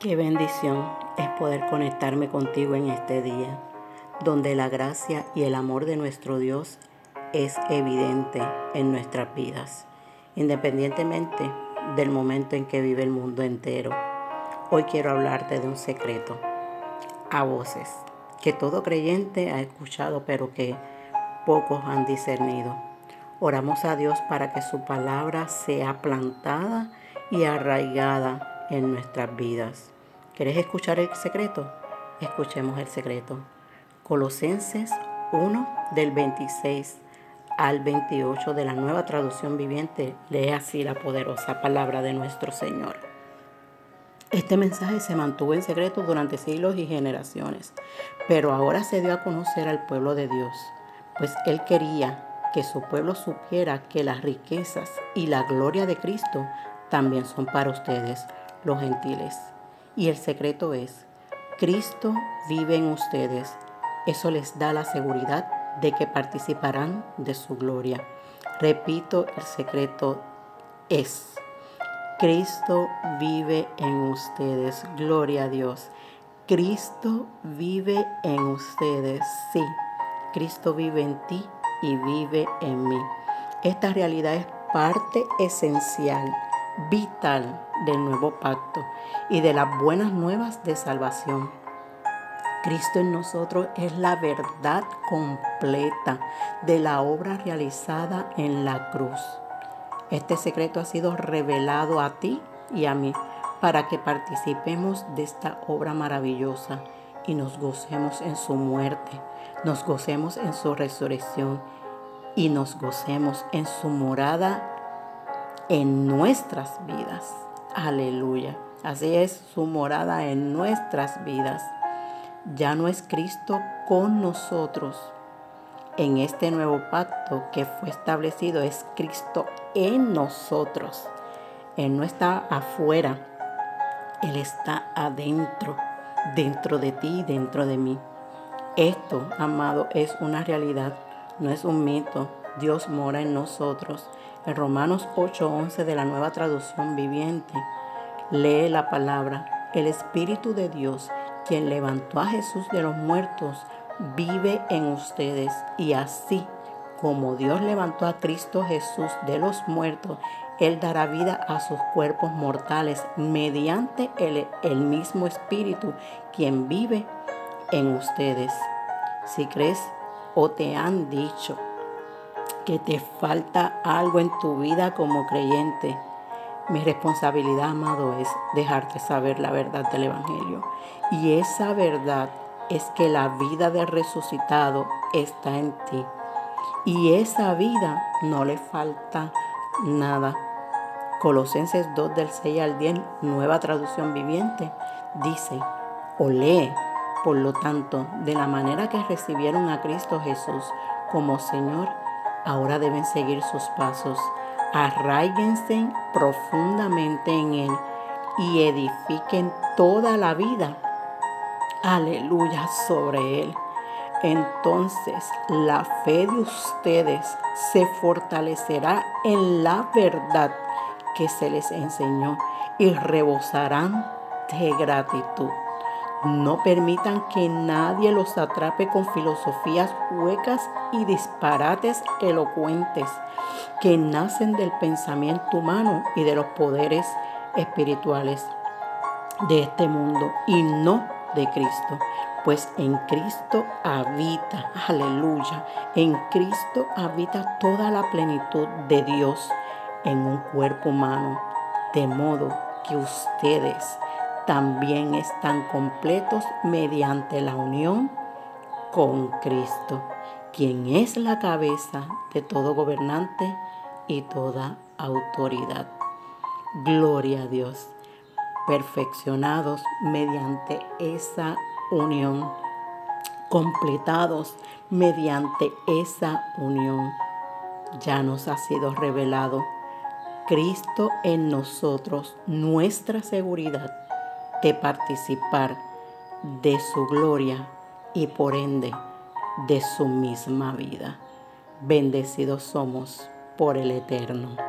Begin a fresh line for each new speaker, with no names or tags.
Qué bendición es poder conectarme contigo en este día, donde la gracia y el amor de nuestro Dios es evidente en nuestras vidas, independientemente del momento en que vive el mundo entero. Hoy quiero hablarte de un secreto, a voces, que todo creyente ha escuchado, pero que pocos han discernido. Oramos a Dios para que su palabra sea plantada y arraigada en nuestras vidas. ¿Querés escuchar el secreto? Escuchemos el secreto. Colosenses 1 del 26 al 28 de la nueva traducción viviente lee así la poderosa palabra de nuestro Señor. Este mensaje se mantuvo en secreto durante siglos y generaciones, pero ahora se dio a conocer al pueblo de Dios, pues Él quería que su pueblo supiera que las riquezas y la gloria de Cristo también son para ustedes, los gentiles. Y el secreto es, Cristo vive en ustedes. Eso les da la seguridad de que participarán de su gloria. Repito, el secreto es, Cristo vive en ustedes. Gloria a Dios. Cristo vive en ustedes. Sí, Cristo vive en ti y vive en mí. Esta realidad es parte esencial, vital del nuevo pacto y de las buenas nuevas de salvación. Cristo en nosotros es la verdad completa de la obra realizada en la cruz. Este secreto ha sido revelado a ti y a mí para que participemos de esta obra maravillosa y nos gocemos en su muerte, nos gocemos en su resurrección y nos gocemos en su morada en nuestras vidas. Aleluya. Así es su morada en nuestras vidas. Ya no es Cristo con nosotros. En este nuevo pacto que fue establecido es Cristo en nosotros. Él no está afuera, Él está adentro, dentro de ti dentro de mí. Esto, amado, es una realidad, no es un mito. Dios mora en nosotros. En Romanos 8:11 de la nueva traducción viviente Lee la palabra. El Espíritu de Dios, quien levantó a Jesús de los muertos, vive en ustedes. Y así como Dios levantó a Cristo Jesús de los muertos, Él dará vida a sus cuerpos mortales mediante el, el mismo Espíritu, quien vive en ustedes. Si crees o te han dicho que te falta algo en tu vida como creyente, mi responsabilidad, amado, es dejarte saber la verdad del Evangelio. Y esa verdad es que la vida del resucitado está en ti. Y esa vida no le falta nada. Colosenses 2 del 6 al 10, nueva traducción viviente, dice, o lee, por lo tanto, de la manera que recibieron a Cristo Jesús como Señor, ahora deben seguir sus pasos arraíguense profundamente en Él y edifiquen toda la vida, aleluya, sobre Él. Entonces la fe de ustedes se fortalecerá en la verdad que se les enseñó y rebosarán de gratitud. No permitan que nadie los atrape con filosofías huecas y disparates elocuentes que nacen del pensamiento humano y de los poderes espirituales de este mundo y no de Cristo. Pues en Cristo habita, aleluya, en Cristo habita toda la plenitud de Dios en un cuerpo humano, de modo que ustedes también están completos mediante la unión con Cristo, quien es la cabeza de todo gobernante y toda autoridad. Gloria a Dios, perfeccionados mediante esa unión, completados mediante esa unión. Ya nos ha sido revelado Cristo en nosotros, nuestra seguridad de participar de su gloria y por ende de su misma vida. Bendecidos somos por el Eterno.